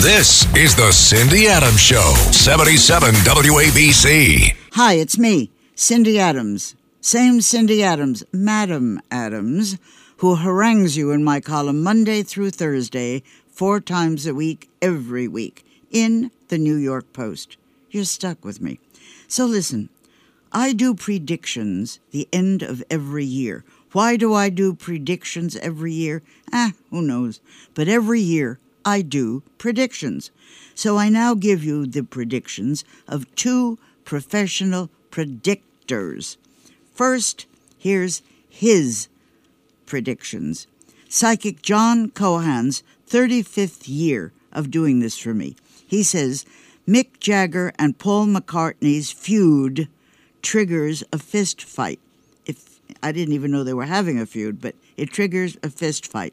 This is the Cindy Adams Show, 77 WABC. Hi, it's me, Cindy Adams. Same Cindy Adams, Madam Adams, who harangues you in my column Monday through Thursday, four times a week, every week, in the New York Post. You're stuck with me. So listen, I do predictions the end of every year. Why do I do predictions every year? Ah, who knows? But every year I do predictions. So I now give you the predictions of two professional predictors. First, here's his predictions. Psychic John Cohan's 35th year of doing this for me. He says Mick Jagger and Paul McCartney's feud triggers a fist fight. If I didn't even know they were having a feud, but it triggers a fist fight.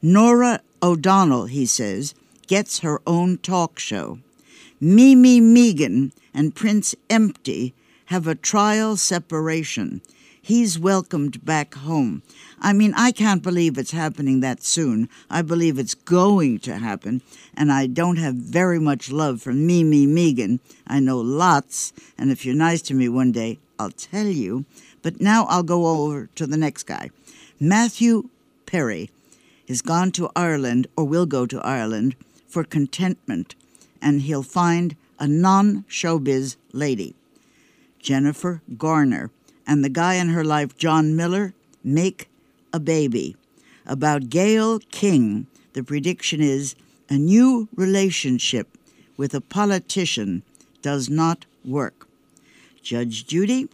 Norah O'Donnell, he says, gets her own talk show. Mimi Meghan and Prince Empty have a trial separation. He's welcomed back home. I mean, I can't believe it's happening that soon. I believe it's going to happen, and I don't have very much love for Mimi Meghan. I know lots, and if you're nice to me one day, I'll tell you. But now I'll go over to the next guy. Matthew Perry has gone to Ireland, or will go to Ireland, for contentment, and he'll find a non showbiz lady. Jennifer Garner and the guy in her life, John Miller, make a baby. About Gayle King, the prediction is a new relationship with a politician does not work. Judge Judy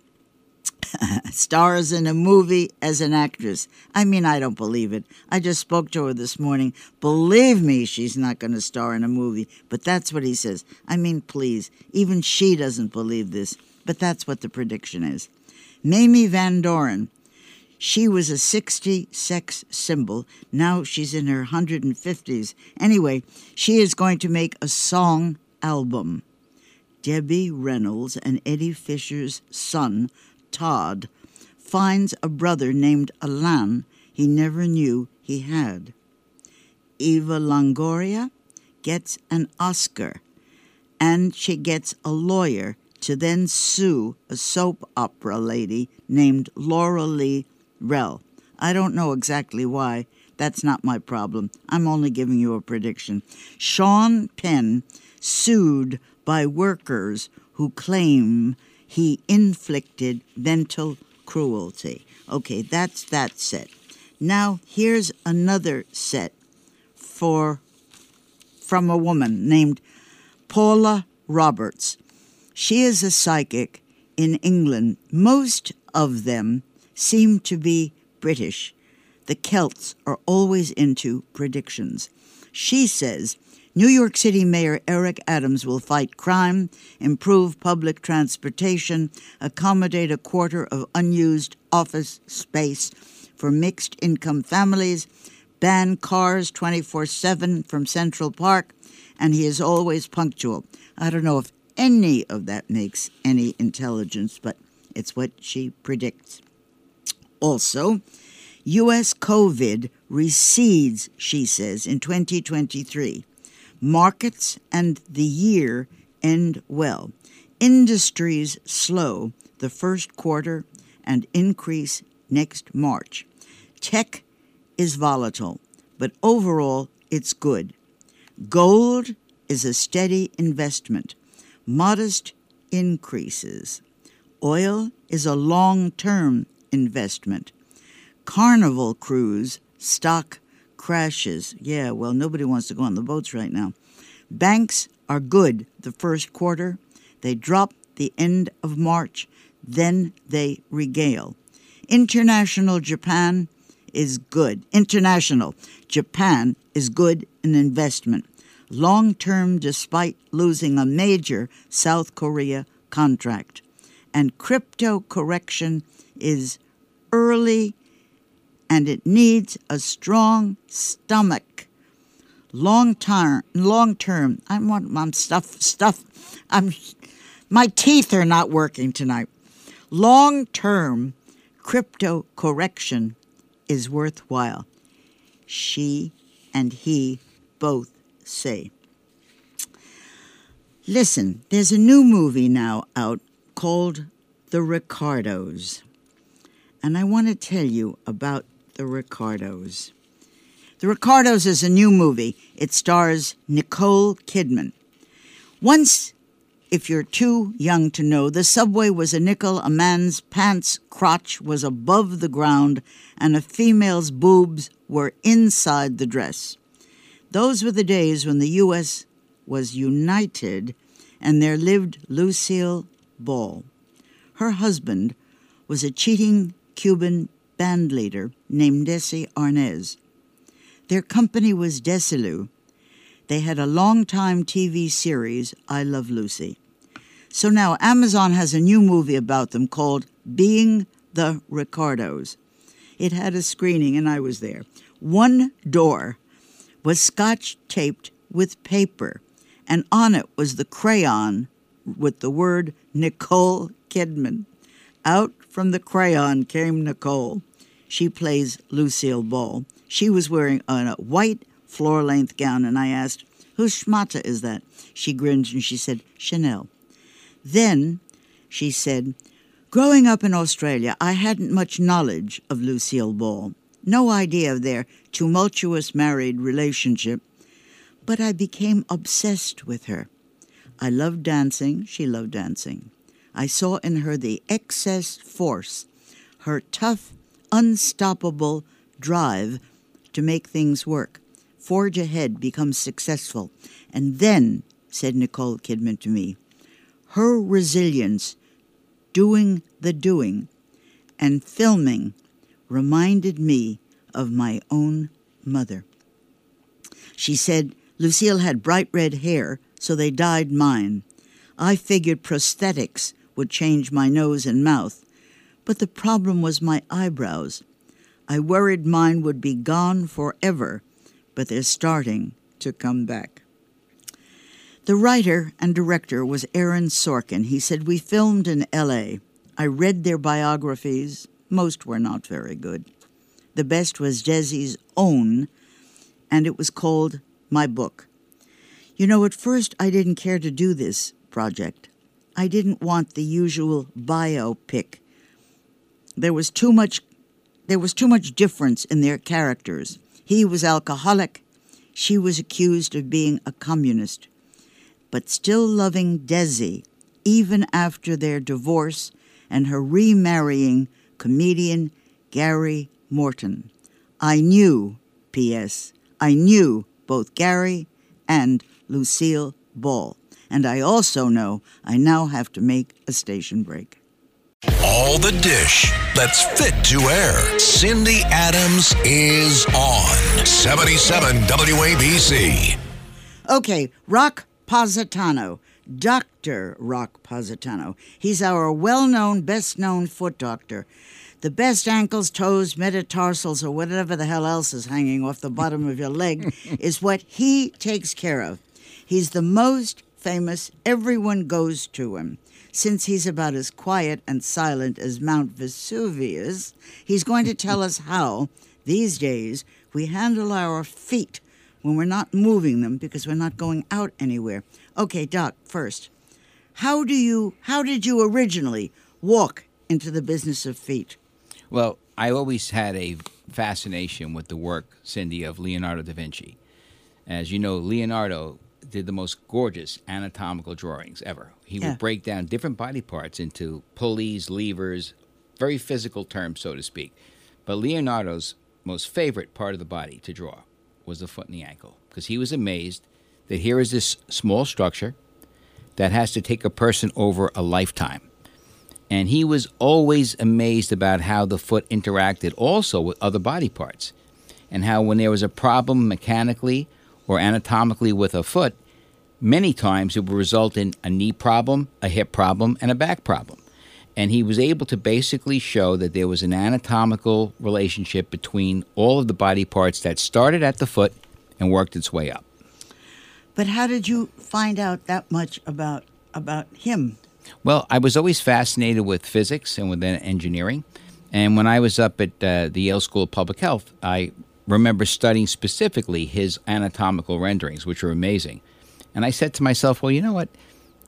stars in a movie as an actress. I mean, I don't believe it. I just spoke to her this morning. Believe me, she's not going to star in a movie. But that's what he says. I mean, please, even she doesn't believe this. But that's what the prediction is. Mamie Van Doren. She was a 60 sex symbol. Now she's in her 150s. Anyway, she is going to make a song album. Debbie Reynolds and Eddie Fisher's son, Todd, finds a brother named Alan he never knew he had. Eva Longoria gets an Oscar, and she gets a lawyer to then sue a soap opera lady named Laura Lee Rel. I don't know exactly why. That's not my problem. I'm only giving you a prediction. Sean Penn sued by workers who claim he inflicted mental cruelty. Okay, that's that set. Now here's another set for from a woman named Paula Roberts. She is a psychic in England. Most of them seem to be British. The Celts are always into predictions. She says New York City Mayor Eric Adams will fight crime, improve public transportation, accommodate a quarter of unused office space for mixed income families, ban cars 24 7 from Central Park, and he is always punctual. I don't know if any of that makes any intelligence, but it's what she predicts. Also, U.S. COVID recedes, she says, in 2023. Markets and the year end well. Industries slow the first quarter and increase next March. Tech is volatile, but overall it's good. Gold is a steady investment modest increases. Oil is a long term investment. Carnival cruise stock crashes. Yeah, well, nobody wants to go on the boats right now. Banks are good the first quarter, they drop the end of March, then they regale. International Japan is good. International Japan is good in investment. long term despite losing a major South Korea contract. And crypto correction is early and it needs a strong stomach. Long term, long term. I want my stuff, stuff. I'm, my teeth are not working tonight. Long term crypto correction is worthwhile. She and he both say. Listen, there's a new movie now out called The Ricardos. And I want to tell you about The Ricardos. The Ricardos is a new movie. It stars Nicole Kidman. Once, if you're too young to know, the subway was a nickel, a man's pants crotch was above the ground, and a female's boobs were inside the dress. Those were the days when the U.S. was united and there lived Lucille Ball. Her husband was a cheating Cuban band leader named Desi Arnaz. Their company was Desilu. They had a long-time TV series, I Love Lucy. So now Amazon has a new movie about them called Being the Ricardos. It had a screening, and I was there. One door was scotch taped with paper, and on it was the crayon with the word Nicole Kidman. Out from the crayon came Nicole. She plays Lucille Ball. She was wearing a white floor length gown, and I asked, Whose schmata is that? She grinned and she said, Chanel. Then she said, Growing up in Australia, I hadn't much knowledge of Lucille Ball, no idea of their tumultuous married relationship, but I became obsessed with her. I loved dancing, she loved dancing. I saw in her the excess force, her tough, unstoppable drive to make things work, forge ahead, become successful. And then, said Nicole Kidman to me, her resilience, doing the doing, and filming reminded me of my own mother. She said Lucille had bright red hair, so they dyed mine. I figured prosthetics would change my nose and mouth, but the problem was my eyebrows. I worried mine would be gone forever, but they're starting to come back. The writer and director was Aaron Sorkin. He said, We filmed in LA. I read their biographies. Most were not very good. The best was Desi's own, and it was called My Book. You know, at first I didn't care to do this project. I didn't want the usual biopic. There was too much there was too much difference in their characters. He was alcoholic, she was accused of being a communist, but still loving Desi even after their divorce and her remarrying comedian Gary Morton. I knew, P.S., I knew both Gary and Lucille Ball. And I also know I now have to make a station break. All the dish that's fit to air. Cindy Adams is on 77 WABC. Okay, Rock Positano, Dr. Rock Positano. He's our well known, best known foot doctor. The best ankles, toes, metatarsals, or whatever the hell else is hanging off the bottom of your leg is what he takes care of. He's the most famous, everyone goes to him. Since he's about as quiet and silent as Mount Vesuvius, he's going to tell us how, these days, we handle our feet when we're not moving them because we're not going out anywhere. Okay, Doc, first, how do you how did you originally walk into the business of feet? Well, I always had a fascination with the work, Cindy, of Leonardo da Vinci. As you know, Leonardo did the most gorgeous anatomical drawings ever. He Yeah. would break down different body parts into pulleys, levers, very physical terms, so to speak. But Leonardo's most favorite part of the body to draw was the foot and the ankle, because he was amazed that here is this small structure that has to take a person over a lifetime. And he was always amazed about how the foot interacted also with other body parts. And how, when there was a problem mechanically or anatomically with a foot, many times it would result in a knee problem, a hip problem, and a back problem. And he was able to basically show that there was an anatomical relationship between all of the body parts that started at the foot and worked its way up. But how did you find out that much about about him? Well, I was always fascinated with physics and with engineering. And when I was up at uh, the Yale School of Public Health, I remember studying specifically his anatomical renderings, which were amazing. And I said to myself, well, you know what?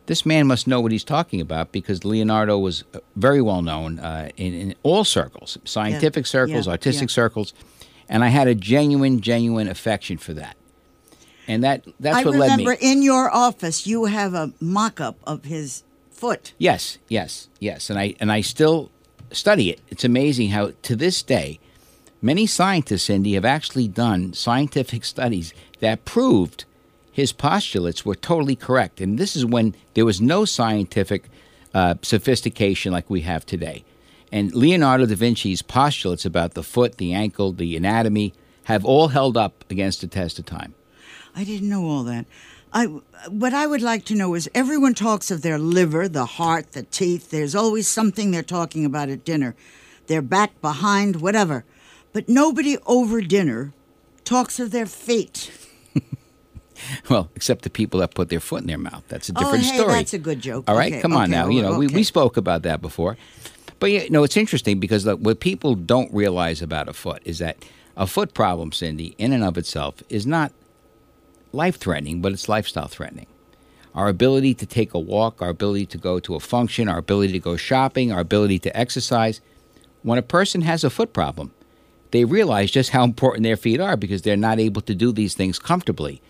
This man must know what he's talking about because Leonardo was uh, very well known uh, in, in, all circles scientific yeah. circles, yeah. artistic yeah. circles. And I had a genuine, genuine affection for that. And that, that's I what led me. I remember in your office you have a mock up of his foot. Yes, yes, yes. And I, and I still study it. It's amazing how, to this day, many scientists, Cindy, have actually done scientific studies that proved his postulates were totally correct. And this is when there was no scientific uh, sophistication like we have today. And Leonardo da Vinci's postulates about the foot, the ankle, the anatomy have all held up against the test of time. I didn't know all that. I, what I would like to know is everyone talks of their liver, the heart, the teeth. There's always something they're talking about at dinner. Their back, behind, whatever. But nobody over dinner talks of their feet. Well, except the people that put their foot in their mouth. That's a Oh, different hey, story. that's a good joke. All right, Okay, come on okay, now. You know, we, okay. we spoke about that before. But you know, it's interesting because like, what people don't realize about a foot is that a foot problem, Cindy, in and of itself, is not life threatening, but it's lifestyle threatening. Our ability to take a walk, our ability to go to a function, our ability to go shopping, our ability to exercise. When a person has a foot problem, they realize just how important their feet are because they're not able to do these things comfortably.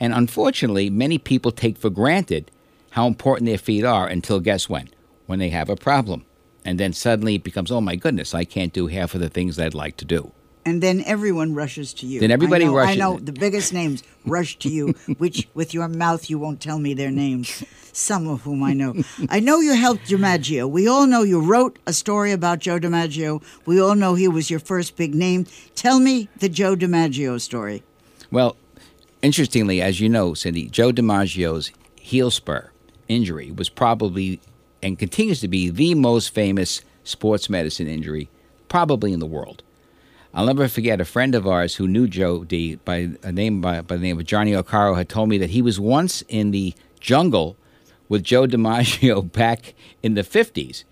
And unfortunately, many people take for granted how important their feet are until guess when? When they have a problem. And then suddenly it becomes, oh my goodness, I can't do half of the things I'd like to do. And then everyone rushes to you. Then everybody I know, rushes- I know the biggest names rush to you, which with your mouth you won't tell me their names. Some of whom I know. I know you helped DiMaggio. We all know you wrote a story about Joe DiMaggio. We all know he was your first big name. Tell me the Joe DiMaggio story. Well, interestingly, as you know, Cindy, Joe DiMaggio's heel spur injury was probably and continues to be the most famous sports medicine injury probably in the world. I'll never forget a friend of ours who knew Joe D by a name by, by the name of Johnny O'Caro had told me that he was once in the jungle with Joe DiMaggio back in the 50s.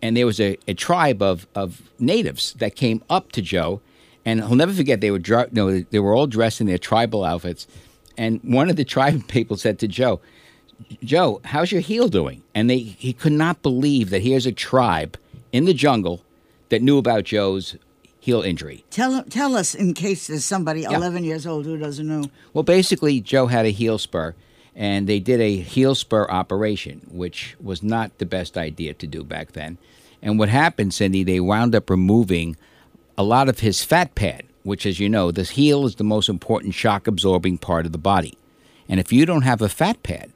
And there was a, a tribe of, of natives that came up to Joe. And I'll never forget, they were, dr- no, they were all dressed in their tribal outfits. And one of the tribe people said to Joe, Joe, how's your heel doing? And they, he could not believe that here's a tribe in the jungle that knew about Joe's heel injury. Tell tell us in case there's somebody 11 years old who doesn't know. Well, basically, Joe had a heel spur, and they did a heel spur operation, which was not the best idea to do back then. And what happened, Cindy, they wound up removing a lot of his fat pad, which, as you know, the heel is the most important shock absorbing part of the body. And if you don't have a fat pad,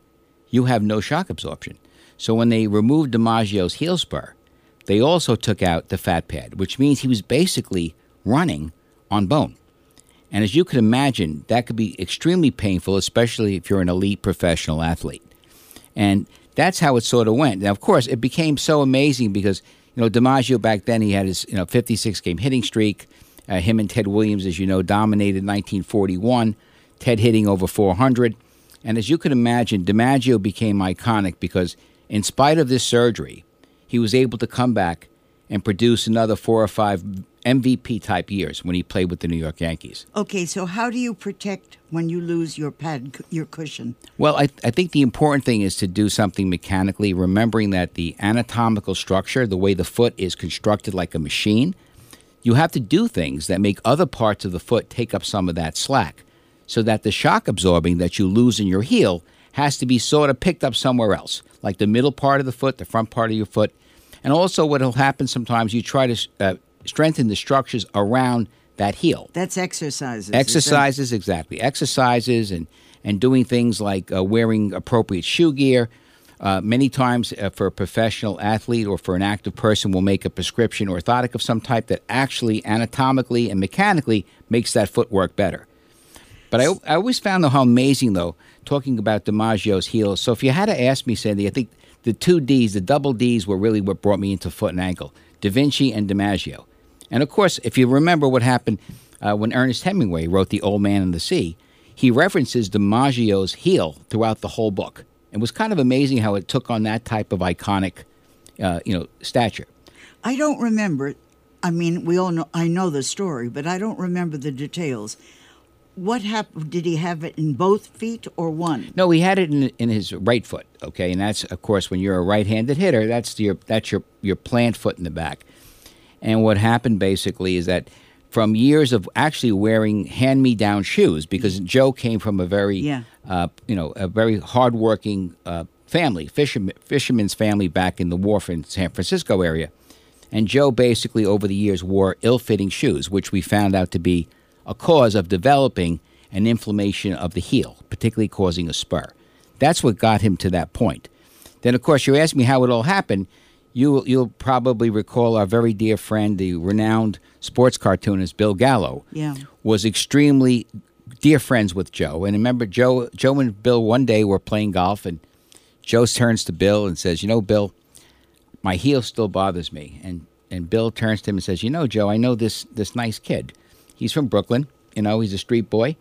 you have no shock absorption. So when they removed DiMaggio's heel spur, they also took out the fat pad, which means he was basically running on bone. And as you can imagine, that could be extremely painful, especially if you're an elite professional athlete. And that's how it sort of went. Now, of course, it became so amazing because, you know, DiMaggio back then, he had his, you know, 56 game hitting streak. Uh, him and Ted Williams, as you know, dominated 1941. Ted hitting over 400. And as you can imagine, DiMaggio became iconic because, in spite of this surgery, he was able to come back and produce another four or five MVP type years when he played with the New York Yankees. Okay, so how do you protect when you lose your pad, your cushion? Well, I, I think the important thing is to do something mechanically, remembering that the anatomical structure, the way the foot is constructed like a machine, you have to do things that make other parts of the foot take up some of that slack so that the shock absorbing that you lose in your heel has to be sort of picked up somewhere else, like the middle part of the foot, the front part of your foot. And also, what will happen sometimes, you try to uh, strengthen the structures around that heel. That's exercises. Exercises, exactly. Exercises and, and doing things like uh, wearing appropriate shoe gear. Uh, many times, uh, for a professional athlete or for an active person, will make a prescription orthotic of some type that actually anatomically and mechanically makes that foot work better. But I, I always found though how amazing though talking about DiMaggio's heels. So if you had to ask me, Sandy, I think the two D's, the double D's, were really what brought me into foot and ankle: Da Vinci and DiMaggio. And of course, if you remember what happened uh, when Ernest Hemingway wrote *The Old Man and the Sea*, he references DiMaggio's heel throughout the whole book. It was kind of amazing how it took on that type of iconic, uh, you know, stature. I don't remember. I mean, we all know. I know the story, but I don't remember the details. What happened? Did he have it in both feet or one? No, he had it in, in his right foot. Okay, and that's of course when you're a right-handed hitter, that's your that's your your plant foot in the back. And what happened basically is that from years of actually wearing hand-me-down shoes, because Joe came from a very Yeah. uh, you know a very hardworking uh, family, fisherman, fisherman's family back in the wharf in San Francisco area. And Joe basically, over the years, wore ill fitting shoes, which we found out to be a cause of developing an inflammation of the heel, particularly causing a spur. That's what got him to that point. Then, of course, you asked me how it all happened. You, you'll probably recall our very dear friend, the renowned sports cartoonist Bill Gallo, Yeah. was extremely dear friends with Joe. And remember, Joe, Joe and Bill one day were playing golf, and Joe turns to Bill and says, "You know, Bill, my heel still bothers me." And and Bill turns to him and says, "You know, Joe, I know this this nice kid. He's from Brooklyn. You know, he's a street boy.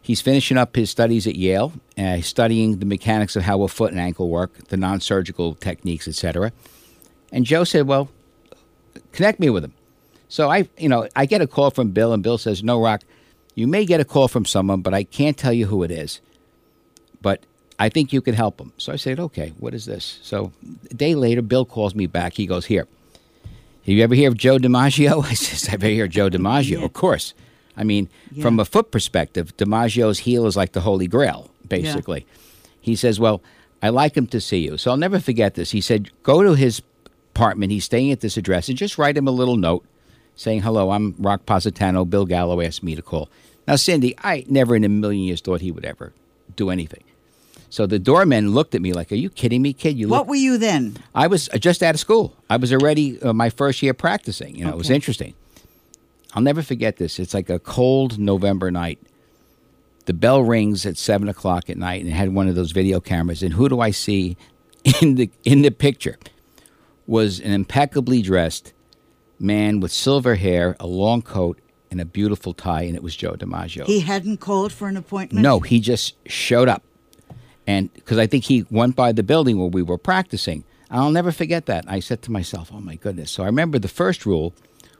He's finishing up his studies at Yale, uh, studying the mechanics of how a foot and ankle work, the non-surgical techniques, etc." And Joe said, "Well, connect me with him." So I, you know, I get a call from Bill, and Bill says, "No, Rock, you may get a call from someone, but I can't tell you who it is. But I think you could help him." So I said, "Okay, what is this?" So a day later, Bill calls me back. He goes, "Here, have you ever hear of Joe DiMaggio?" I says, "I've ever heard of Joe DiMaggio, of course." I mean, from a foot perspective, DiMaggio's heel is like the Holy Grail, basically. He says, Well, I like him to see you. So I'll never forget this. He said, Go to his apartment. He's staying at this address and just write him a little note saying, Hello, I'm Rock Positano. Bill Gallo asked me to call. Now, Cindy, I never in a million years thought he would ever do anything. So the doorman looked at me like, Are you kidding me, kid? You What look. were you then? I was just out of school. I was already uh, my first year practicing. You know, it was interesting. I'll never forget this. It's like a cold November night. The bell rings at seven o'clock at night, and it had one of those video cameras. And who do I see in the in the picture? Was an impeccably dressed man with silver hair, a long coat, and a beautiful tie, and it was Joe DiMaggio. He hadn't called for an appointment. No, he just showed up. And because I think he went by the building where we were practicing. I'll never forget that. I said to myself, oh my goodness. So I remember the first rule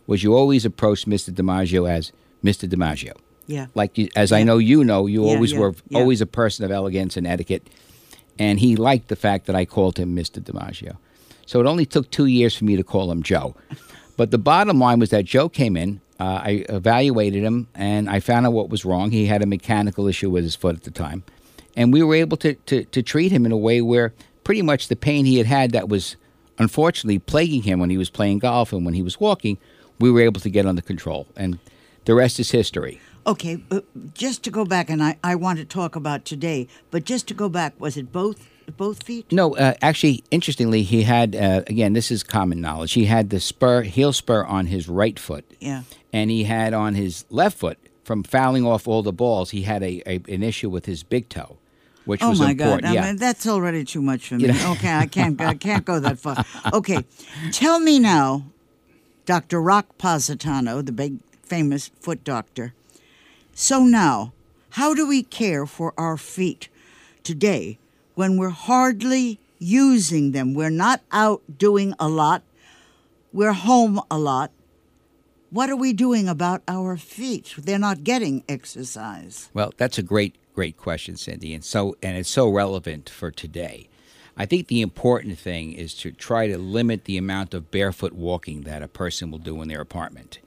was you always approach Mr. DiMaggio as Mr. DiMaggio. Yeah. Like, you, as I know you know, you Yeah, always yeah, were yeah. always a person of elegance and etiquette. And he liked the fact that I called him Mr. DiMaggio. So it only took two years for me to call him Joe. But the bottom line was that Joe came in. Uh, I evaluated him and I found out what was wrong. He had a mechanical issue with his foot at the time. And we were able to, to, to treat him in a way where pretty much the pain he had had that was unfortunately plaguing him when he was playing golf and when he was walking, we were able to get under control. And the rest is history. Okay, uh, just to go back, and I, I want to talk about today, but just to go back, was it both both feet? No, uh, actually, interestingly, he had uh, again. This is common knowledge. He had the spur, heel spur on his right foot, Yeah. and he had on his left foot from fouling off all the balls. He had a, a an issue with his big toe, which Oh was my important. God! I yeah, mean, that's already too much for me. You know- Okay, I can't. I can't go that far. Okay, tell me now, Doctor Rock Positano, the big famous foot doctor. So now, how do we care for our feet today when we're hardly using them? We're not out doing a lot. We're home a lot. What are we doing about our feet? They're not getting exercise. Well, that's a great, great question, Cindy, and so and it's so relevant for today. I think the important thing is to try to limit the amount of barefoot walking that a person will do in their apartment.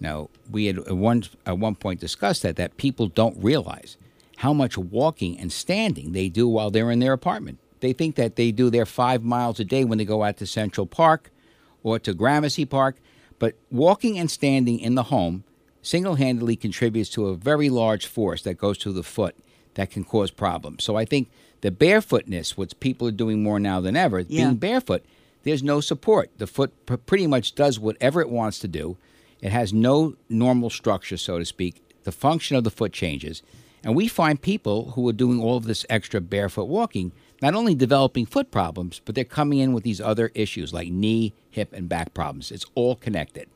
Now, we had at one at one point discussed that that people don't realize how much walking and standing they do while they're in their apartment. They think that they do their five miles a day when they go out to Central Park or to Gramercy Park, but walking and standing in the home single handedly contributes to a very large force that goes to the foot that can cause problems. So I think the barefootness, what people are doing more now than ever, Yeah. being barefoot, there's no support. The foot pr- pretty much does whatever it wants to do. It has no normal structure, so to speak. The function of the foot changes. And we find people who are doing all of this extra barefoot walking not only developing foot problems, but they're coming in with these other issues like knee, hip, and back problems. It's all connected.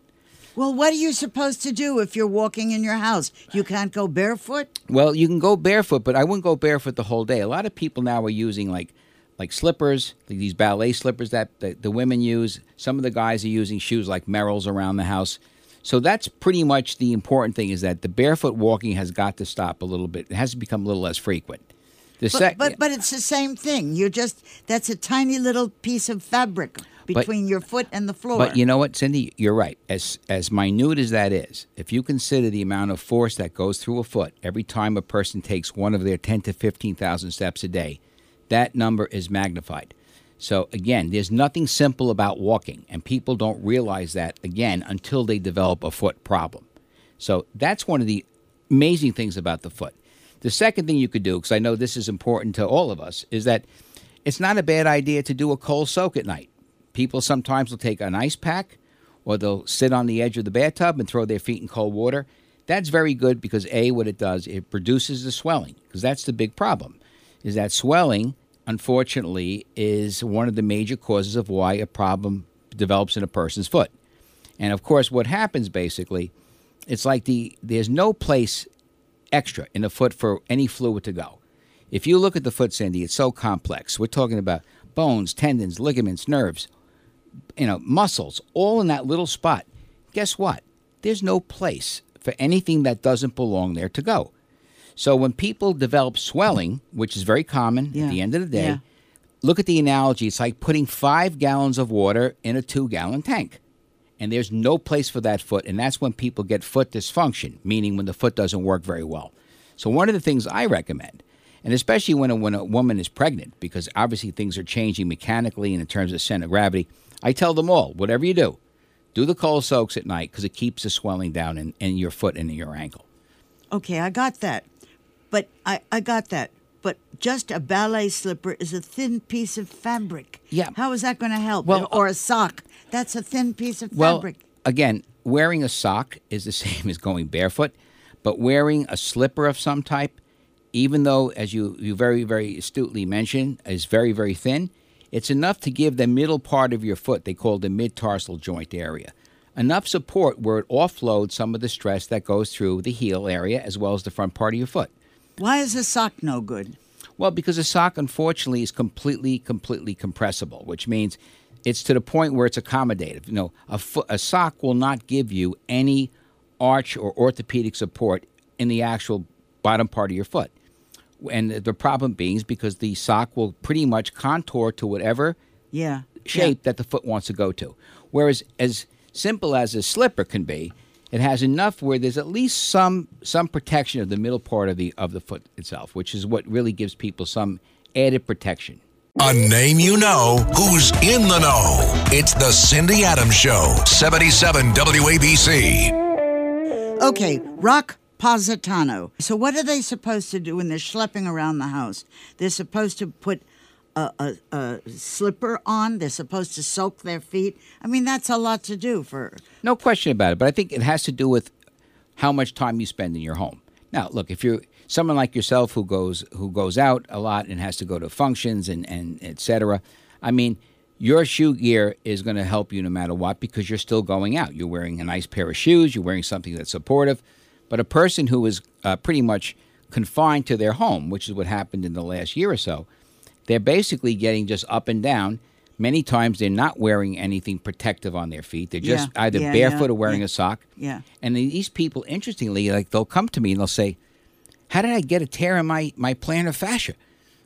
Well, what are you supposed to do if you're walking in your house? You can't go barefoot? Well, you can go barefoot, but I wouldn't go barefoot the whole day. A lot of people now are using like like slippers, like these ballet slippers that the, the women use. Some of the guys are using shoes like Merrell's around the house. So that's pretty much the important thing is that the barefoot walking has got to stop a little bit. It has to become a little less frequent. The But, sec- but, but it's the same thing. You're just, that's a tiny little piece of fabric between your foot and the floor. But you know what, Cindy, you're right. As as minute as that is, if you consider the amount of force that goes through a foot every time a person takes one of their ten to fifteen thousand steps a day, that number is magnified. So again, there's nothing simple about walking, and people don't realize that again until they develop a foot problem. So that's one of the amazing things about the foot. The second thing you could do, because I know this is important to all of us, is that it's not a bad idea to do a cold soak at night. People sometimes will take an ice pack or they'll sit on the edge of the bathtub and throw their feet in cold water. That's very good because A, what it does, it produces the swelling, because that's the big problem, is that swelling, unfortunately, is one of the major causes of why a problem develops in a person's foot. And of course, what happens basically, it's like the there's no place extra in the foot for any fluid to go. If you look at the foot, Cindy, it's so complex. We're talking about bones, tendons, ligaments, nerves, you know, muscles, all in that little spot. Guess what? There's no place for anything that doesn't belong there to go. So when people develop swelling, which is very common Yeah. at the end of the day, Yeah. look at the analogy. It's like putting five gallons of water in a two gallon tank. And there's no place for that foot. And that's when people get foot dysfunction, meaning when the foot doesn't work very well. So, one of the things I recommend, and especially when a, when a woman is pregnant, because obviously things are changing mechanically and in terms of center of gravity, I tell them all whatever you do, do the cold soaks at night because it keeps the swelling down in, in your foot and in your ankle. Okay, I got that. But I, I got that. But just a ballet slipper is a thin piece of fabric. Yeah. How is that going to help? Well, or uh, a sock. That's a thin piece of Well, fabric. again, wearing a sock is the same as going barefoot, but wearing a slipper of some type, even though, as you, you very, very astutely mentioned, is very, very thin, it's enough to give the middle part of your foot, they call the mid tarsal joint area, enough support where it offloads some of the stress that goes through the heel area as well as the front part of your foot. Why is a sock no good? Well, because a sock, unfortunately, is completely, completely compressible, which means it's to the point where it's accommodative. You know, a, fo- a sock will not give you any arch or orthopedic support in the actual bottom part of your foot. And the problem being is because the sock will pretty much contour to whatever Yeah. shape that the foot wants to go to. Whereas, as simple as a slipper can be, it has enough where there's at least some some protection of the middle part of the of the foot itself, which is what really gives people some added protection. A name you know who's in the know. It's the Cindy Adams Show, 77 WABC. Okay, Rock Positano. So what are they supposed to do when they're schlepping around the house? They're supposed to put a, a, a slipper on. They're supposed to soak their feet. I mean, that's a lot to do for. No question about it, but I think it has to do with how much time you spend in your home. Now, look, if you're someone like yourself who goes who goes out a lot and has to go to functions and and et cetera, I mean, your shoe gear is going to help you no matter what because you're still going out. You're wearing a nice pair of shoes. You're wearing something that's supportive. But a person who is uh, pretty much confined to their home, which is what happened in the last year or so, they're basically getting just up and down. Many times they're not wearing anything protective on their feet. They're just Yeah, either yeah, barefoot yeah, or wearing a sock. Yeah. And these people, interestingly, like they'll come to me and they'll say, "How did I get a tear in my my plantar fascia?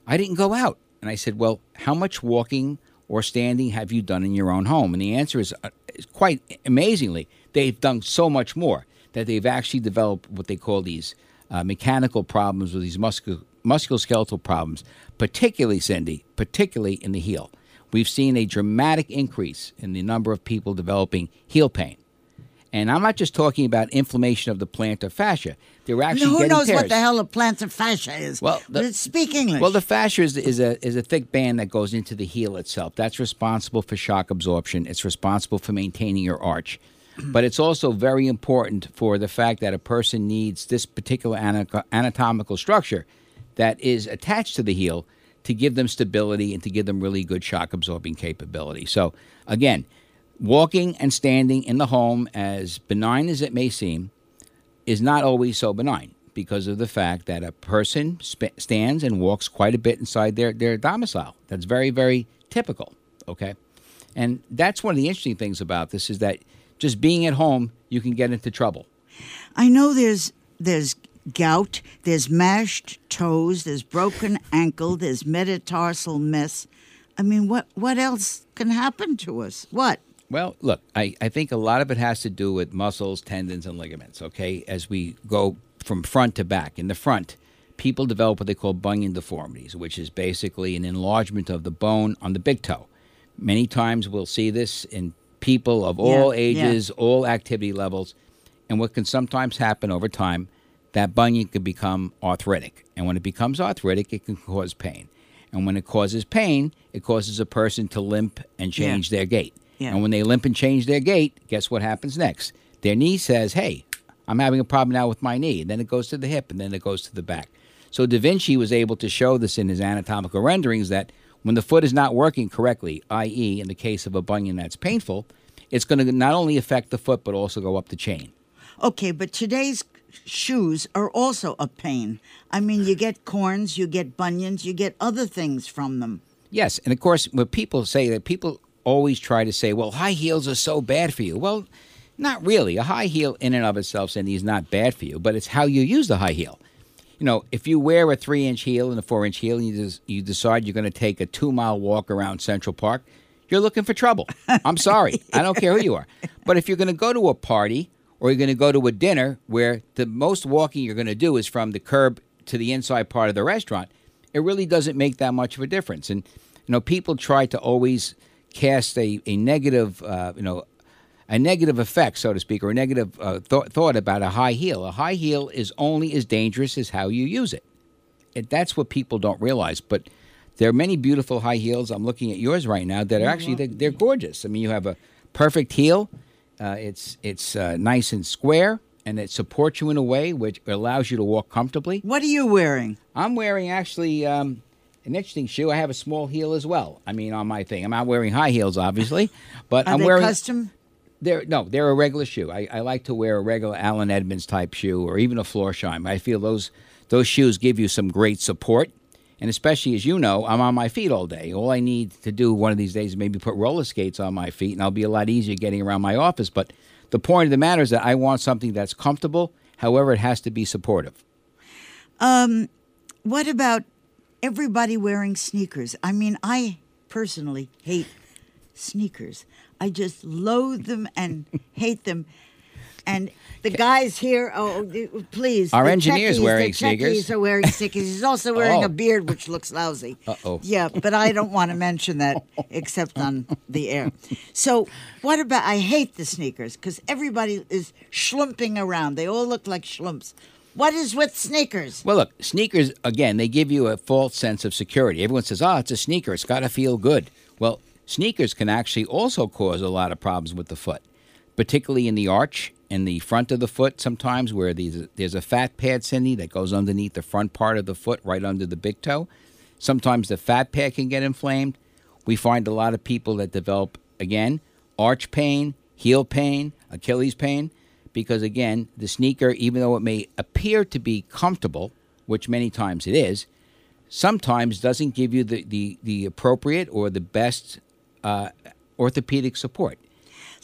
I didn't go out." And I said, "Well, how much walking or standing have you done in your own home?" And the answer is, uh, is quite amazingly, they've done so much more that they've actually developed what they call these uh, mechanical problems or these muscul- musculoskeletal problems, particularly Cindy, particularly in the heel. We've seen a dramatic increase in the number of people developing heel pain. And I'm not just talking about inflammation of the plantar fascia. They're actually Who knows tears. what the hell a plantar fascia is? Well, the- speak English. Well, the fascia is, is a is a thick band that goes into the heel itself. That's responsible for shock absorption. It's responsible for maintaining your arch. but it's also very important for the fact that a person needs this particular anatomical structure that is attached to the heel to give them stability and to give them really good shock absorbing capability. So, again, walking and standing in the home, as benign as it may seem, is not always so benign because of the fact that a person sp- stands and walks quite a bit inside their, their domicile. That's very, very typical, okay? And that's one of the interesting things about this is that just being at home, you can get into trouble. I know there's there's gout, there's mashed toes, there's broken ankle, there's metatarsal mess. I mean, what what else can happen to us? What? Well, look, I, I think a lot of it has to do with muscles, tendons, and ligaments, okay? As we go from front to back. In the front, people develop what they call bunion deformities, which is basically an enlargement of the bone on the big toe. Many times we'll see this in people of all Yeah, ages, all activity levels. And what can sometimes happen over time, that bunion can become arthritic. And when it becomes arthritic, it can cause pain. And when it causes pain, it causes a person to limp and Yeah. change their gait. Yeah. And when they limp and change their gait, guess what happens next? Their knee says, hey, I'm having a problem now with my knee. And then it goes to the hip and then it goes to the back. So Da Vinci was able to show this in his anatomical renderings that when the foot is not working correctly, i.e., in the case of a bunion that's painful, it's going to not only affect the foot but also go up the chain. Okay, but today's shoes are also a pain. I mean, you get corns, you get bunions, you get other things from them. Yes, and of course, when people say that, people always try to say, "Well, high heels are so bad for you." Well, not really. A high heel, in and of itself, Cindy, is not bad for you, but it's how you use the high heel. You know, if you wear a three-inch heel and a four-inch heel, and you des- you decide you're going to take a two-mile walk around Central Park, you're looking for trouble. I'm sorry, I don't care who you are. But if you're going to go to a party or you're going to go to a dinner where the most walking you're going to do is from the curb to the inside part of the restaurant, it really doesn't make that much of a difference. And you know, people try to always cast a, a negative, uh, you know, a negative effect, so to speak, or a negative uh, th- thought about a high heel. A high heel is only as dangerous as how you use it. it. That's what people don't realize. But there are many beautiful high heels. I'm looking at yours right now that are actually they're, they're gorgeous. I mean, you have a perfect heel. Uh, it's it's uh, nice and square, and it supports you in a way which allows you to walk comfortably. What are you wearing? I'm wearing actually um, an interesting shoe. I have a small heel as well. I mean, on my thing, I'm not wearing high heels, obviously, but Are I'm they wearing. custom? They're no, they're a regular shoe. I, I like to wear a regular Allen Edmonds type shoe, or even a Florsheim. I feel those those shoes give you some great support, and especially as you know, I'm on my feet all day. All I need to do one of these days is maybe put roller skates on my feet, and I'll be a lot easier getting around my office. But the point of the matter is that I want something that's comfortable. However, it has to be supportive. Um, What about everybody wearing sneakers? I mean, I personally hate sneakers. I just loathe them and hate them. And the guys here, oh, oh please. Our engineer's wearing sneakers. are wearing sneakers. He's also wearing Oh. a beard, which looks lousy. Uh-oh. Yeah, but I don't want to mention that except on the air. So, what about? I hate the sneakers because everybody is schlumping around. They all look like schlumps. What is with sneakers? Well, look, sneakers, again, they give you a false sense of security. Everyone says, oh, it's a sneaker. It's got to feel good. Well, sneakers can actually also cause a lot of problems with the foot, particularly in the arch in the front of the foot sometimes where there's, there's a fat pad, Cindy, that goes underneath the front part of the foot, right under the big toe. Sometimes the fat pad can get inflamed. We find a lot of people that develop, again, arch pain, heel pain, Achilles pain, because again, the sneaker, even though it may appear to be comfortable, which many times it is, sometimes doesn't give you the, the, the appropriate or the best uh, orthopedic support.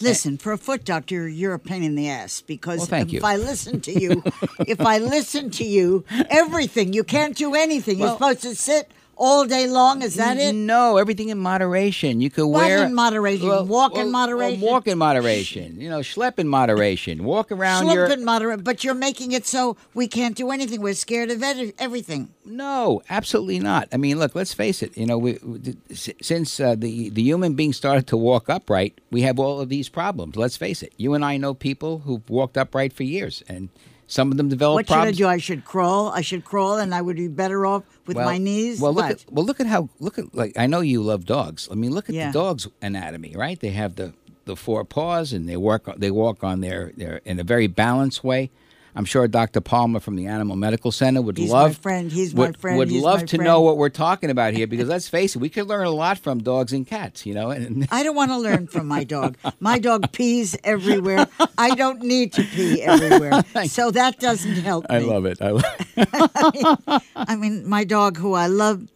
Eh. Listen, for a foot doctor, you're a pain in the ass because Well, if you. I listen to you, if I listen to you, everything, you can't do anything. You're supposed to sit all day long. Is that it? No, everything in moderation. You could wear in moderation? Walk in moderation? walk in moderation. You know, schlep in moderation. Walk around Slump your. and moderate, but you're making it so we can't do anything. We're scared of everything. No, absolutely not. I mean, look, let's face it. You know, we, we- since uh, the the human being started to walk upright, we have all of these problems. Let's face it. You and I know people who've walked upright for years, and some of them develop What should I problems. do? I should crawl. I should crawl, and I would be better off with Well- my knees. Well, look at well, look at how look at like I know you love dogs. I mean, look at Yeah. the dog's anatomy, right? They have the the four paws and they work they walk on their, their in a very balanced way. I'm sure Dr. Palmer from the Animal Medical Center would He's my love friend. He's my would, friend. would He's love my to friend. know what we're talking about here because let's face it, we could learn a lot from dogs and cats, you know. And I don't want to learn from my dog. My dog pees everywhere. I don't need to pee everywhere. So that doesn't help me. I love it. I love I mean, my dog, who I love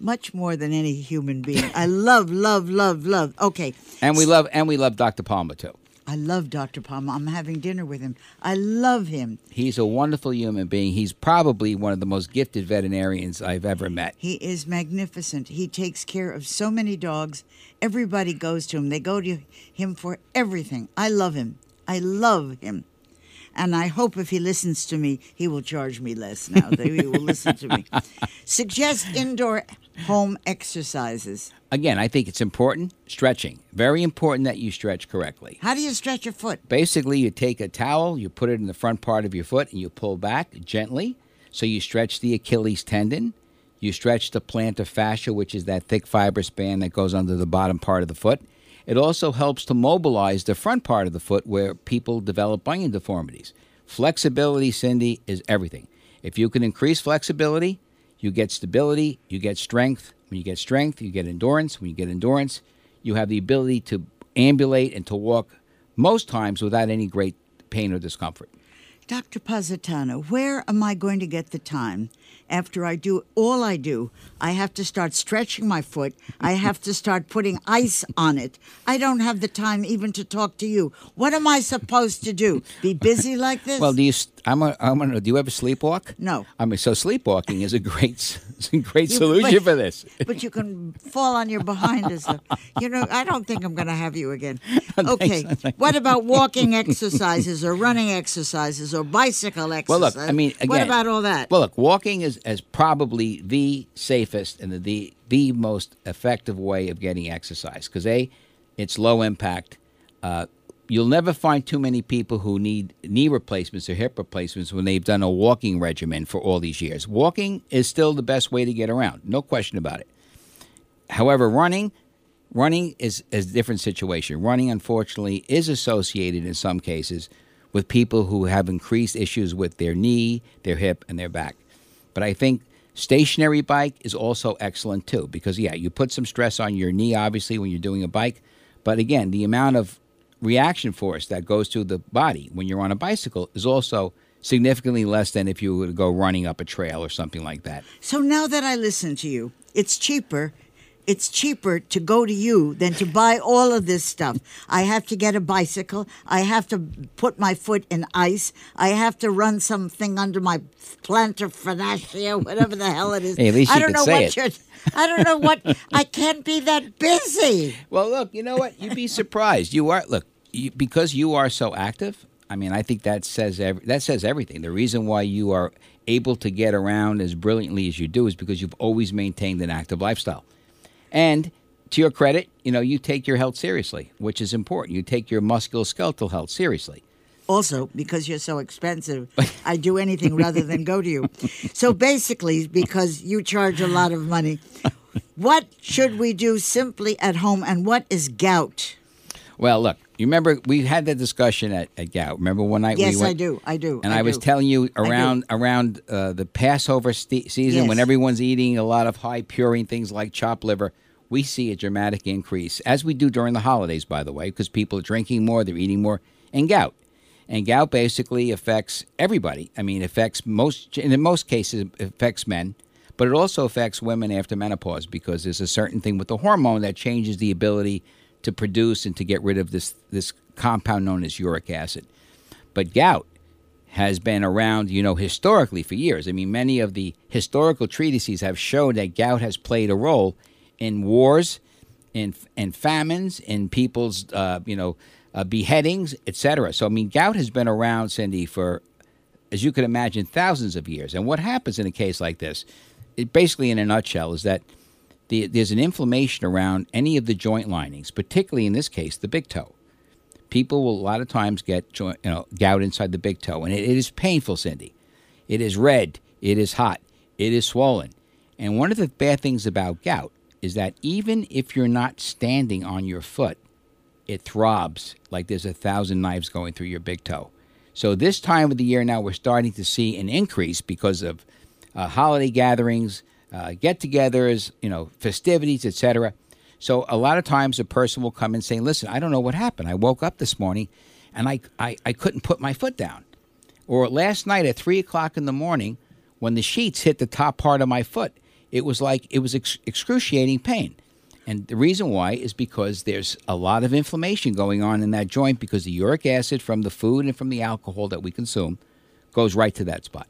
much more than any human being. I love, love, love, love. Okay. And we love and we love Dr. Palmer too. I love Dr. Palmer. I'm having dinner with him. I love him. He's a wonderful human being. He's probably one of the most gifted veterinarians I've ever met. He is magnificent. He takes care of so many dogs. Everybody goes to him. They go to him for everything. I love him. I love him. And I hope if he listens to me, he will charge me less now that he will listen to me. Suggest indoor home exercises. Again, I think it's important stretching. Very important that you stretch correctly. How do you stretch your foot? Basically, you take a towel, you put it in the front part of your foot, and you pull back gently. So you stretch the Achilles tendon. You stretch the plantar fascia, which is that thick fibrous band that goes under the bottom part of the foot. It also helps to mobilize the front part of the foot where people develop bunion deformities. Flexibility, Cindy, is everything. If you can increase flexibility, you get stability, you get strength. When you get strength, you get endurance. When you get endurance, you have the ability to ambulate and to walk most times without any great pain or discomfort. Dr. Positano, where am I going to get the time after I do all I do? I have to start stretching my foot. I have to start putting ice on it. I don't have the time even to talk to you. What am I supposed to do? Be busy like this? Well, do you? I'm. A, I'm gonna, do you ever sleepwalk? No. I mean, so sleepwalking is a great, is a great You- solution but- for this. but you can fall on your behind as stuff. You know, I don't think I'm going to have you again. Okay. What about walking exercises or running exercises or bicycle exercises? Well, look. I mean, again. what about all that? Well, look. Walking is, is probably the safest and the the, the most effective way of getting exercise because a, it's low impact. Uh, you'll never find too many people who need knee replacements or hip replacements when they've done a walking regimen for all these years. Walking is still the best way to get around, no question about it. However, running, running is, a different situation. Running, unfortunately, is associated in some cases with people who have increased issues with their knee, their hip, and their back. But I think stationary bike is also excellent too because yeah, you put some stress on your knee obviously when you're doing a bike, but again, the amount of reaction force that goes to the body when you're on a bicycle is also significantly less than if you to go running up a trail or something like that. So now that I listen to you, it's cheaper. It's cheaper to go to you than to buy all of this stuff. I have to get a bicycle. I have to put my foot in ice. I have to run something under my plantar fascia, whatever the hell it is. Hey, at least I don't know what it. you're. I don't know what. I can't be that busy. Well, look, you know what? You'd be surprised. You are look you, because you are so active. I mean, I think that says every, that says everything. The reason why you are able to get around as brilliantly as you do is because you've always maintained an active lifestyle. And to your credit, you know, you take your health seriously, which is important. You take your musculoskeletal health seriously. Also, because you're so expensive, I do anything rather than go to you. So basically, because you charge a lot of money, what should we do simply at home and what is gout? Well, look, you remember we had that discussion at, at Gout. Remember one night Yes, we went, I do. I do. And I, was do. telling you around around uh, the Passover st- season when everyone's eating a lot of high purine things like chopped liver, we see a dramatic increase, as we do during the holidays, by the way, because people are drinking more, they're eating more, and gout. And gout basically affects everybody. I mean, it affects most, and in most cases, it affects men, but it also affects women after menopause because there's a certain thing with the hormone that changes the ability to produce and to get rid of this this compound known as uric acid. But gout has been around, you know, historically for years. I mean, many of the historical treatises have shown that gout has played a role in wars, in in famines, in people's, uh, you know, uh, beheadings, etc. So, I mean, gout has been around, Cindy, for, as you can imagine, thousands of years. And what happens in a case like this, it basically, in a nutshell, is that the, there's an inflammation around any of the joint linings, particularly in this case, the big toe people will a lot of times get joint, you know gout inside the big toe, and it, it is painful, Cindy. It is red. It is hot. It is swollen. And one of the bad things about gout is that even if you're not standing on your foot, it throbs like there's a thousand knives going through your big toe. So this time of the year now, we're starting to see an increase because of uh, holiday gatherings, uh, get-togethers, you know, festivities, etc. So a lot of times a person will come and say, "Listen, I don't know what happened. I woke up this morning, and I I, I couldn't put my foot down." Or last night at three o'clock in the morning, when the sheets hit the top part of my foot, it was like it was ex- excruciating pain. And the reason why is because there's a lot of inflammation going on in that joint because the uric acid from the food and from the alcohol that we consume goes right to that spot.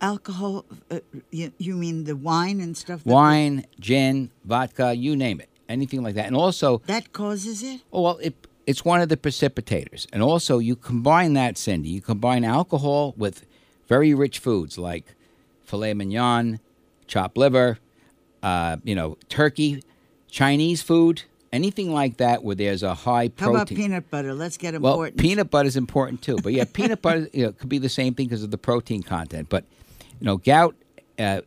Alcohol, uh, you, you mean the wine and stuff? that- Wine, gin, vodka, you name it, anything like that. And also, That causes it? Oh, well, it, it's one of the precipitators. And also, you combine that, Cindy, you combine alcohol with very rich foods like filet mignon, chopped liver, uh, you know, turkey, Chinese food, anything like that where there's a high protein. How about peanut butter? Let's get important. Well, peanut butter is important too. But yeah, peanut butter you know, could be the same thing because of the protein content. But you know, gout uh,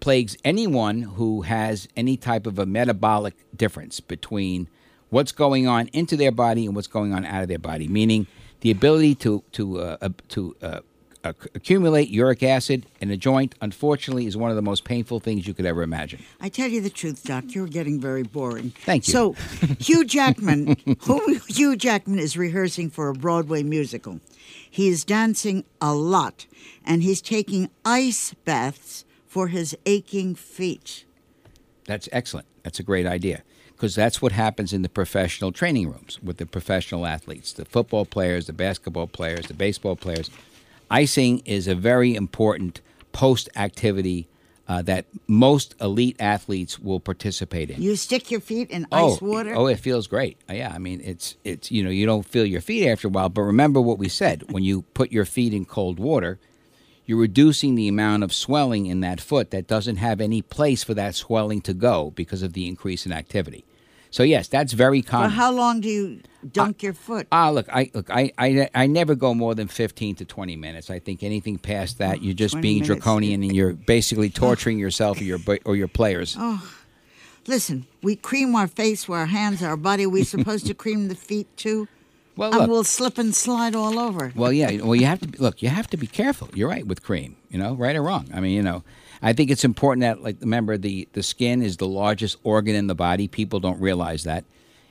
plagues anyone who has any type of a metabolic difference between what's going on into their body and what's going on out of their body. Meaning, the ability to to uh, uh, to uh, accumulate uric acid in a joint, unfortunately, is one of the most painful things you could ever imagine. I tell you the truth, Doc, you're getting very boring. Thank you. So, Hugh Jackman, who Hugh Jackman is rehearsing for a Broadway musical. He is dancing a lot, and he's taking ice baths for his aching feet. That's excellent. That's a great idea because that's what happens in the professional training rooms with the professional athletes, the football players, the basketball players, the baseball players. Icing is a very important post activity uh, that most elite athletes will participate in. You stick your feet in oh, ice water. Oh, it feels great. Uh, Yeah, I mean, it's it's you know you don't feel your feet after a while, but remember what we said: when you put your feet in cold water, you're reducing the amount of swelling in that foot that doesn't have any place for that swelling to go because of the increase in activity. So yes, that's very common. how long do you dunk your foot? Ah, look, I look, I, I, I never go more than fifteen to twenty minutes. I think anything past that, you're just being minutes. draconian and you're basically torturing yourself or your or your players. Oh, Listen, we cream our face, our hands, our body. we supposed to cream the feet too? Well, and we'll slip and slide all over. Well, yeah. Well, you have to be, look. You have to be careful. You're right with cream. You know, right or wrong. I mean, you know, I think it's important that, like, remember the the skin is the largest organ in the body. People don't realize that,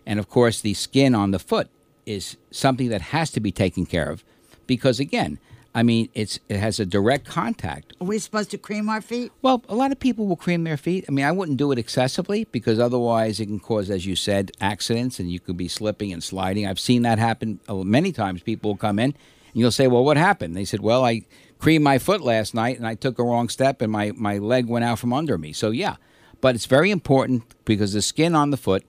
and of course, the skin on the foot is something that has to be taken care of, because again, I mean, it's it has a direct contact Are we supposed to cream our feet? well, a lot of people will cream their feet. I mean, I wouldn't do it excessively because otherwise it can cause, as you said, accidents and you could be slipping and sliding. I've seen that happen uh, many times. People will come in and you'll say, Well, what happened? They said, Well, I creamed my foot last night and I took a wrong step and my, my leg went out from under me. So, yeah. But it's very important because the skin on the foot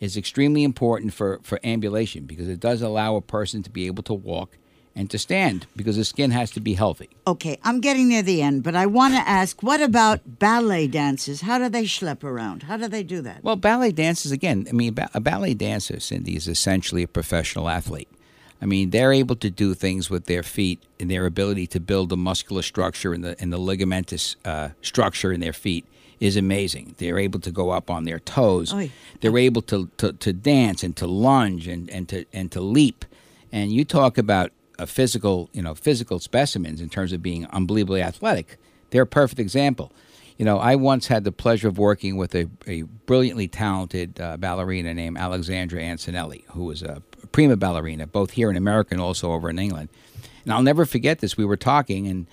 is extremely important for, for ambulation because it does allow a person to be able to walk and to stand because the skin has to be healthy. Okay, I'm getting near the end, but I want to ask what about ballet dancers? How do they schlep around? How do they do that? Well, ballet dancers again. I mean, a ballet dancer, Cindy, is essentially a professional athlete. I mean, they're able to do things with their feet and their ability to build the muscular structure and the and the ligamentous uh, structure in their feet is amazing. They're able to go up on their toes. Oy. They're able to, to, to dance and to lunge and, and to and to leap. And you talk about a physical, you know, physical specimens in terms of being unbelievably athletic. They're a perfect example. You know, I once had the pleasure of working with a, a brilliantly talented uh, ballerina named Alexandra Antonelli, who was a prima ballerina, both here in America and also over in England. And I'll never forget this. We were talking, and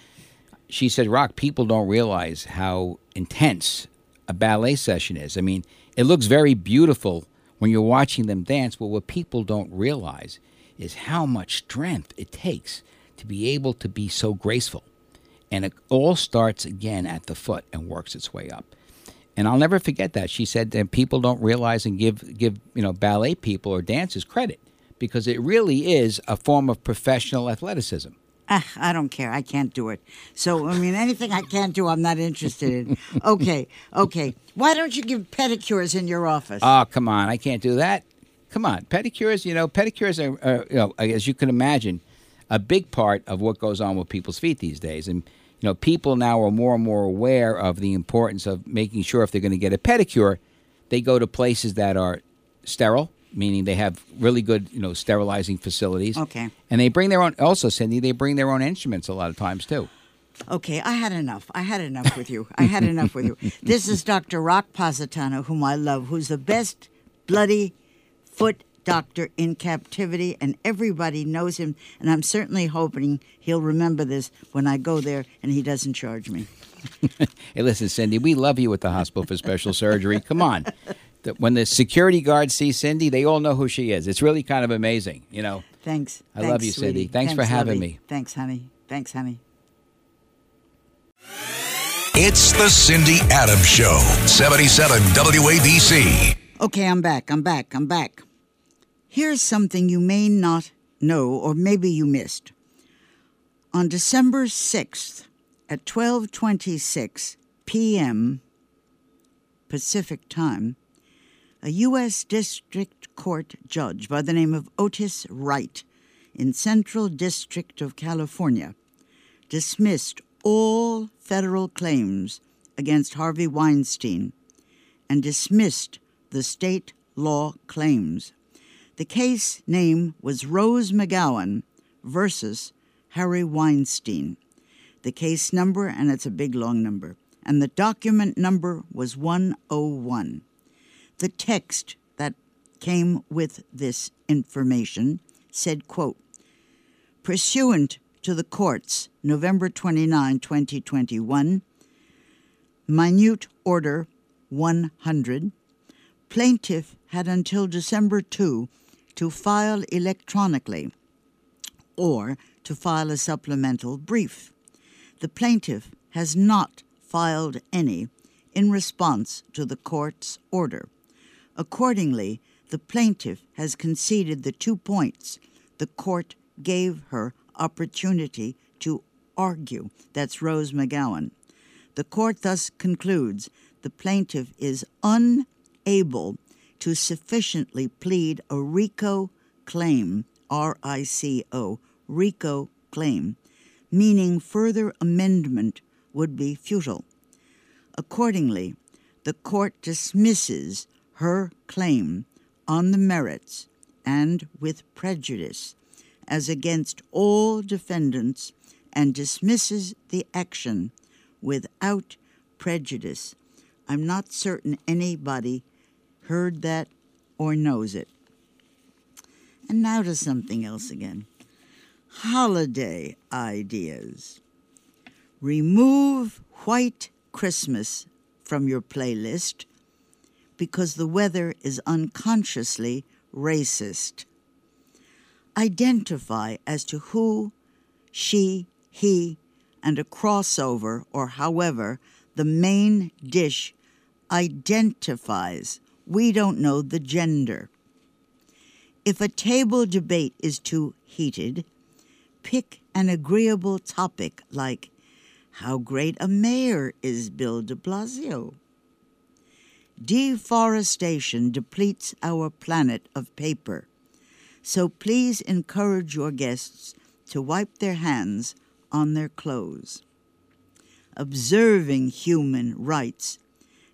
she said, Rock, people don't realize how intense a ballet session is. I mean, it looks very beautiful when you're watching them dance, but what people don't realize is how much strength it takes to be able to be so graceful. And it all starts again at the foot and works its way up. And I'll never forget that. She said that people don't realize and give give, you know, ballet people or dancers credit because it really is a form of professional athleticism. Ah, I don't care. I can't do it. So, I mean, anything I can't do, I'm not interested in. Okay, okay. Why don't you give pedicures in your office? Oh, come on. I can't do that. Come on. Pedicures, you know, pedicures are, are, you know, as you can imagine, a big part of what goes on with people's feet these days. And, you know, people now are more and more aware of the importance of making sure if they're going to get a pedicure, they go to places that are sterile, meaning they have really good, you know, sterilizing facilities. Okay. And they bring their own. Also, Cindy, they bring their own instruments a lot of times too. Okay, I had enough. I had enough with you. I had enough with you. This is Dr. Rock Positano, whom I love, who's the best bloody foot doctor in captivity, and everybody knows him. And I'm certainly hoping he'll remember this when I go there and he doesn't charge me. Hey, listen, Cindy, we love you at the hospital for special surgery. Come on. The- When the security guards see Cindy, they all know who she is. It's really kind of amazing, you know. Thanks. I Thanks, love you, Cindy. sweetie. Thanks for having lovey. me. Thanks, honey. Thanks, honey. It's the Cindy Adams Show, 77 WABC. Okay, I'm back. I'm back. I'm back. Here's something you may not know, or maybe you missed. On December 6th at 12:26 p.m. Pacific Time, a U.S. District Court judge by the name of Otis Wright in Central District of California dismissed all federal claims against Harvey Weinstein and dismissed the state law claims. The case name was Rose McGowan versus Harry Weinstein. The case number, and it's a big long number, and the document number was 101. The text that came with this information said, quote, pursuant to the court's November 29, 2021, minute order 100, plaintiff had until December 2 to file electronically or to file a supplemental brief. The plaintiff has not filed any in response to the court's order. Accordingly, the plaintiff has conceded the two points the court gave her opportunity to argue. That's Rose McGowan. The court thus concludes the plaintiff is unable to sufficiently plead a RICO claim, R I C O, RICO claim, meaning further amendment would be futile. Accordingly, the court dismisses her claim on the merits and with prejudice as against all defendants and dismisses the action without prejudice. I'm not certain anybody heard that or knows it. And now to something else again holiday ideas. Remove White Christmas from your playlist because the weather is unconsciously racist. Identify as to who, she, he, and a crossover, or however, the main dish identifies. We don't know the gender. If a table debate is too heated, pick an agreeable topic like how great a mayor is Bill de Blasio. Deforestation depletes our planet of paper, so please encourage your guests to wipe their hands on their clothes. Observing human rights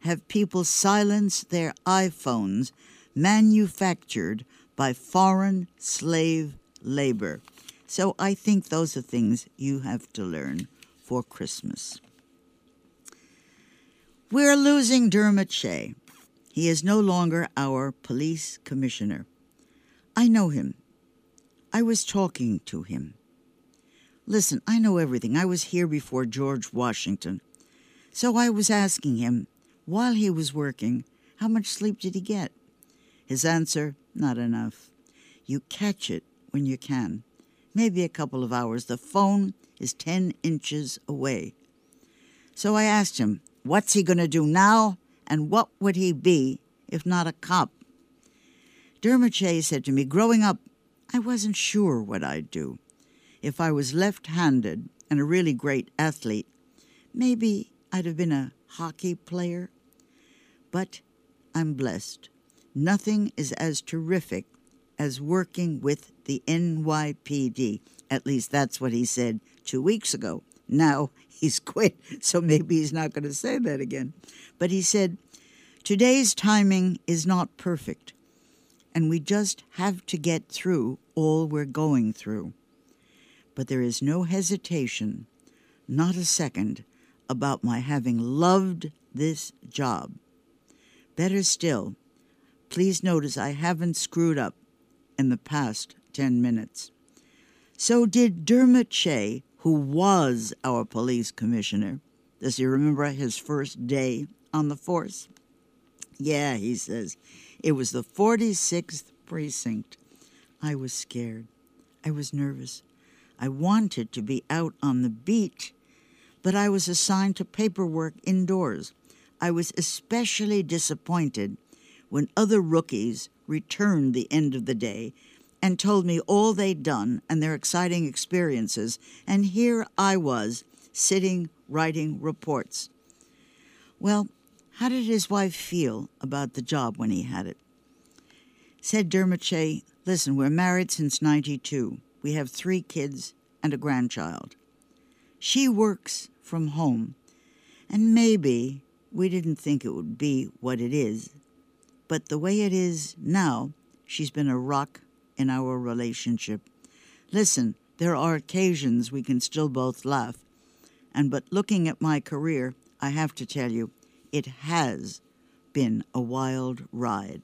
have people silence their iPhones manufactured by foreign slave labor. So I think those are things you have to learn for Christmas. We're losing Dermot Shea. He is no longer our police commissioner. I know him. I was talking to him. Listen, I know everything. I was here before George Washington. So I was asking him, while he was working, how much sleep did he get? His answer, not enough. You catch it when you can. Maybe a couple of hours. The phone is 10 inches away. So I asked him, what's he going to do now? And what would he be if not a cop? Dermot Shea said to me, Growing up, I wasn't sure what I'd do. If I was left handed and a really great athlete, maybe I'd have been a hockey player. But I'm blessed. Nothing is as terrific as working with the NYPD. At least that's what he said two weeks ago. Now he's quit, so maybe he's not going to say that again. But he said, Today's timing is not perfect, and we just have to get through all we're going through. But there is no hesitation, not a second, about my having loved this job. Better still, please notice I haven't screwed up in the past 10 minutes. So did Dermot Shea, who was our police commissioner. Does he remember his first day on the force? Yeah, he says. It was the 46th precinct. I was scared. I was nervous. I wanted to be out on the beat, but I was assigned to paperwork indoors. I was especially disappointed when other rookies returned the end of the day and told me all they'd done and their exciting experiences, and here I was sitting writing reports. Well, how did his wife feel about the job when he had it? Said Dermot Shea, Listen, we're married since 92. We have three kids and a grandchild. She works from home, and maybe we didn't think it would be what it is, but the way it is now, she's been a rock in our relationship. Listen, there are occasions we can still both laugh, and but looking at my career, I have to tell you, it has been a wild ride.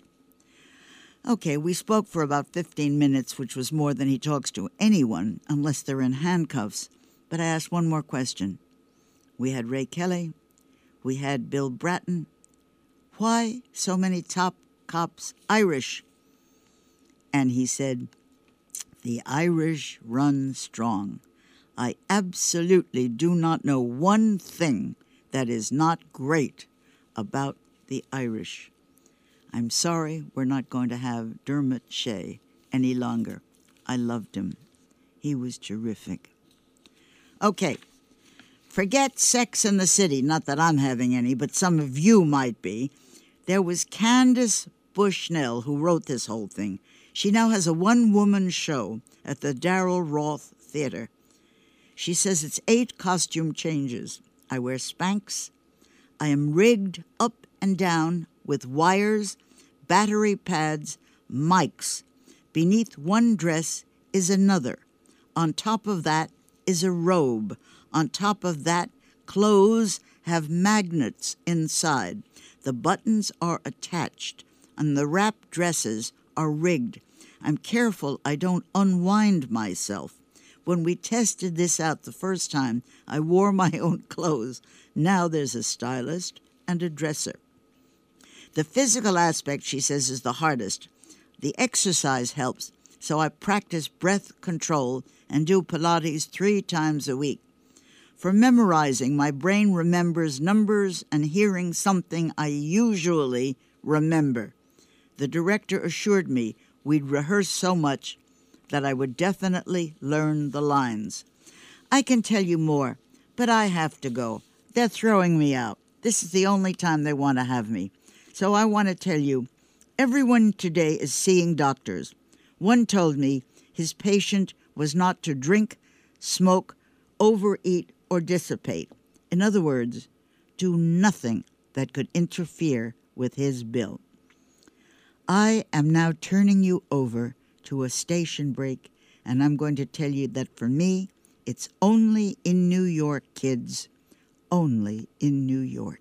Okay, we spoke for about 15 minutes, which was more than he talks to anyone unless they're in handcuffs. But I asked one more question. We had Ray Kelly, we had Bill Bratton. Why so many top cops Irish? And he said, The Irish run strong. I absolutely do not know one thing that is not great about the Irish. I'm sorry we're not going to have Dermot Shea any longer. I loved him. He was terrific. Okay, forget Sex in the City. Not that I'm having any, but some of you might be. There was Candace Bushnell who wrote this whole thing. She now has a one woman show at the Daryl Roth Theater. She says it's eight costume changes. I wear Spanx. I am rigged up and down with wires, battery pads, mics. Beneath one dress is another. On top of that is a robe. On top of that, clothes have magnets inside. The buttons are attached, and the wrap dresses are rigged. I'm careful I don't unwind myself. When we tested this out the first time, I wore my own clothes. Now there's a stylist and a dresser. The physical aspect, she says, is the hardest. The exercise helps, so I practice breath control and do Pilates three times a week. For memorizing, my brain remembers numbers and hearing something I usually remember. The director assured me we'd rehearse so much that I would definitely learn the lines. I can tell you more, but I have to go. They're throwing me out. This is the only time they want to have me. So I want to tell you everyone today is seeing doctors. One told me his patient was not to drink, smoke, overeat, or dissipate. In other words, do nothing that could interfere with his bill. I am now turning you over to a station break, and I'm going to tell you that for me, it's only in New York, kids. Only in New York.